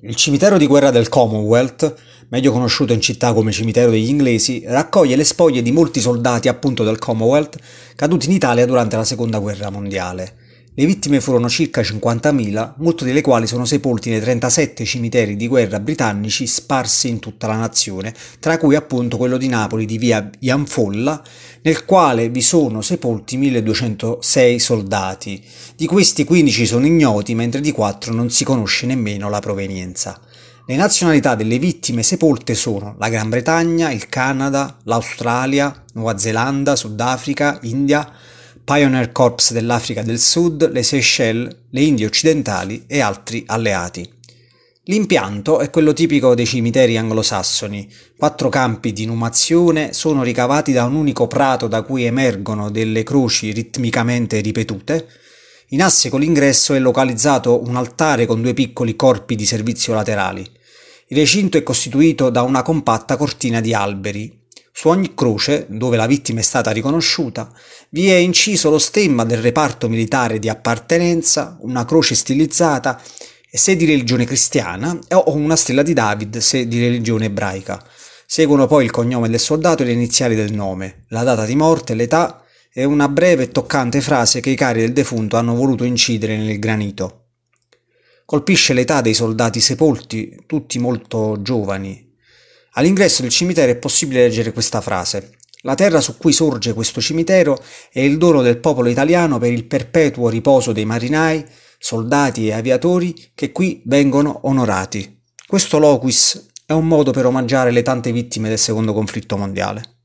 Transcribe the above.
Il cimitero di guerra del Commonwealth, meglio conosciuto in città come cimitero degli inglesi, raccoglie le spoglie di molti soldati appunto del Commonwealth caduti in Italia durante la seconda guerra mondiale. Le vittime furono circa 50.000, molte delle quali sono sepolti nei 37 cimiteri di guerra britannici sparsi in tutta la nazione, tra cui appunto quello di Napoli di via Ianfolla, nel quale vi sono sepolti 1206 soldati. Di questi 15 sono ignoti, mentre di 4 non si conosce nemmeno la provenienza. Le nazionalità delle vittime sepolte sono la Gran Bretagna, il Canada, l'Australia, Nuova Zelanda, Sudafrica, India, Pioneer Corps dell'Africa del Sud, le Seychelles, le Indie occidentali e altri alleati. L'impianto è quello tipico dei cimiteri anglosassoni. Quattro campi di inumazione sono ricavati da un unico prato da cui emergono delle croci ritmicamente ripetute. In asse con l'ingresso è localizzato un altare con due piccoli corpi di servizio laterali. Il recinto è costituito da una compatta cortina di alberi, su ogni croce, dove la vittima è stata riconosciuta, vi è inciso lo stemma del reparto militare di appartenenza, una croce stilizzata se di religione cristiana o una stella di David se di religione ebraica. Seguono poi il cognome del soldato e le iniziali del nome, la data di morte, l'età e una breve e toccante frase che i cari del defunto hanno voluto incidere nel granito. Colpisce l'età dei soldati sepolti, tutti molto giovani, All'ingresso del cimitero è possibile leggere questa frase. La terra su cui sorge questo cimitero è il dono del popolo italiano per il perpetuo riposo dei marinai, soldati e aviatori che qui vengono onorati. Questo loquis è un modo per omaggiare le tante vittime del secondo conflitto mondiale.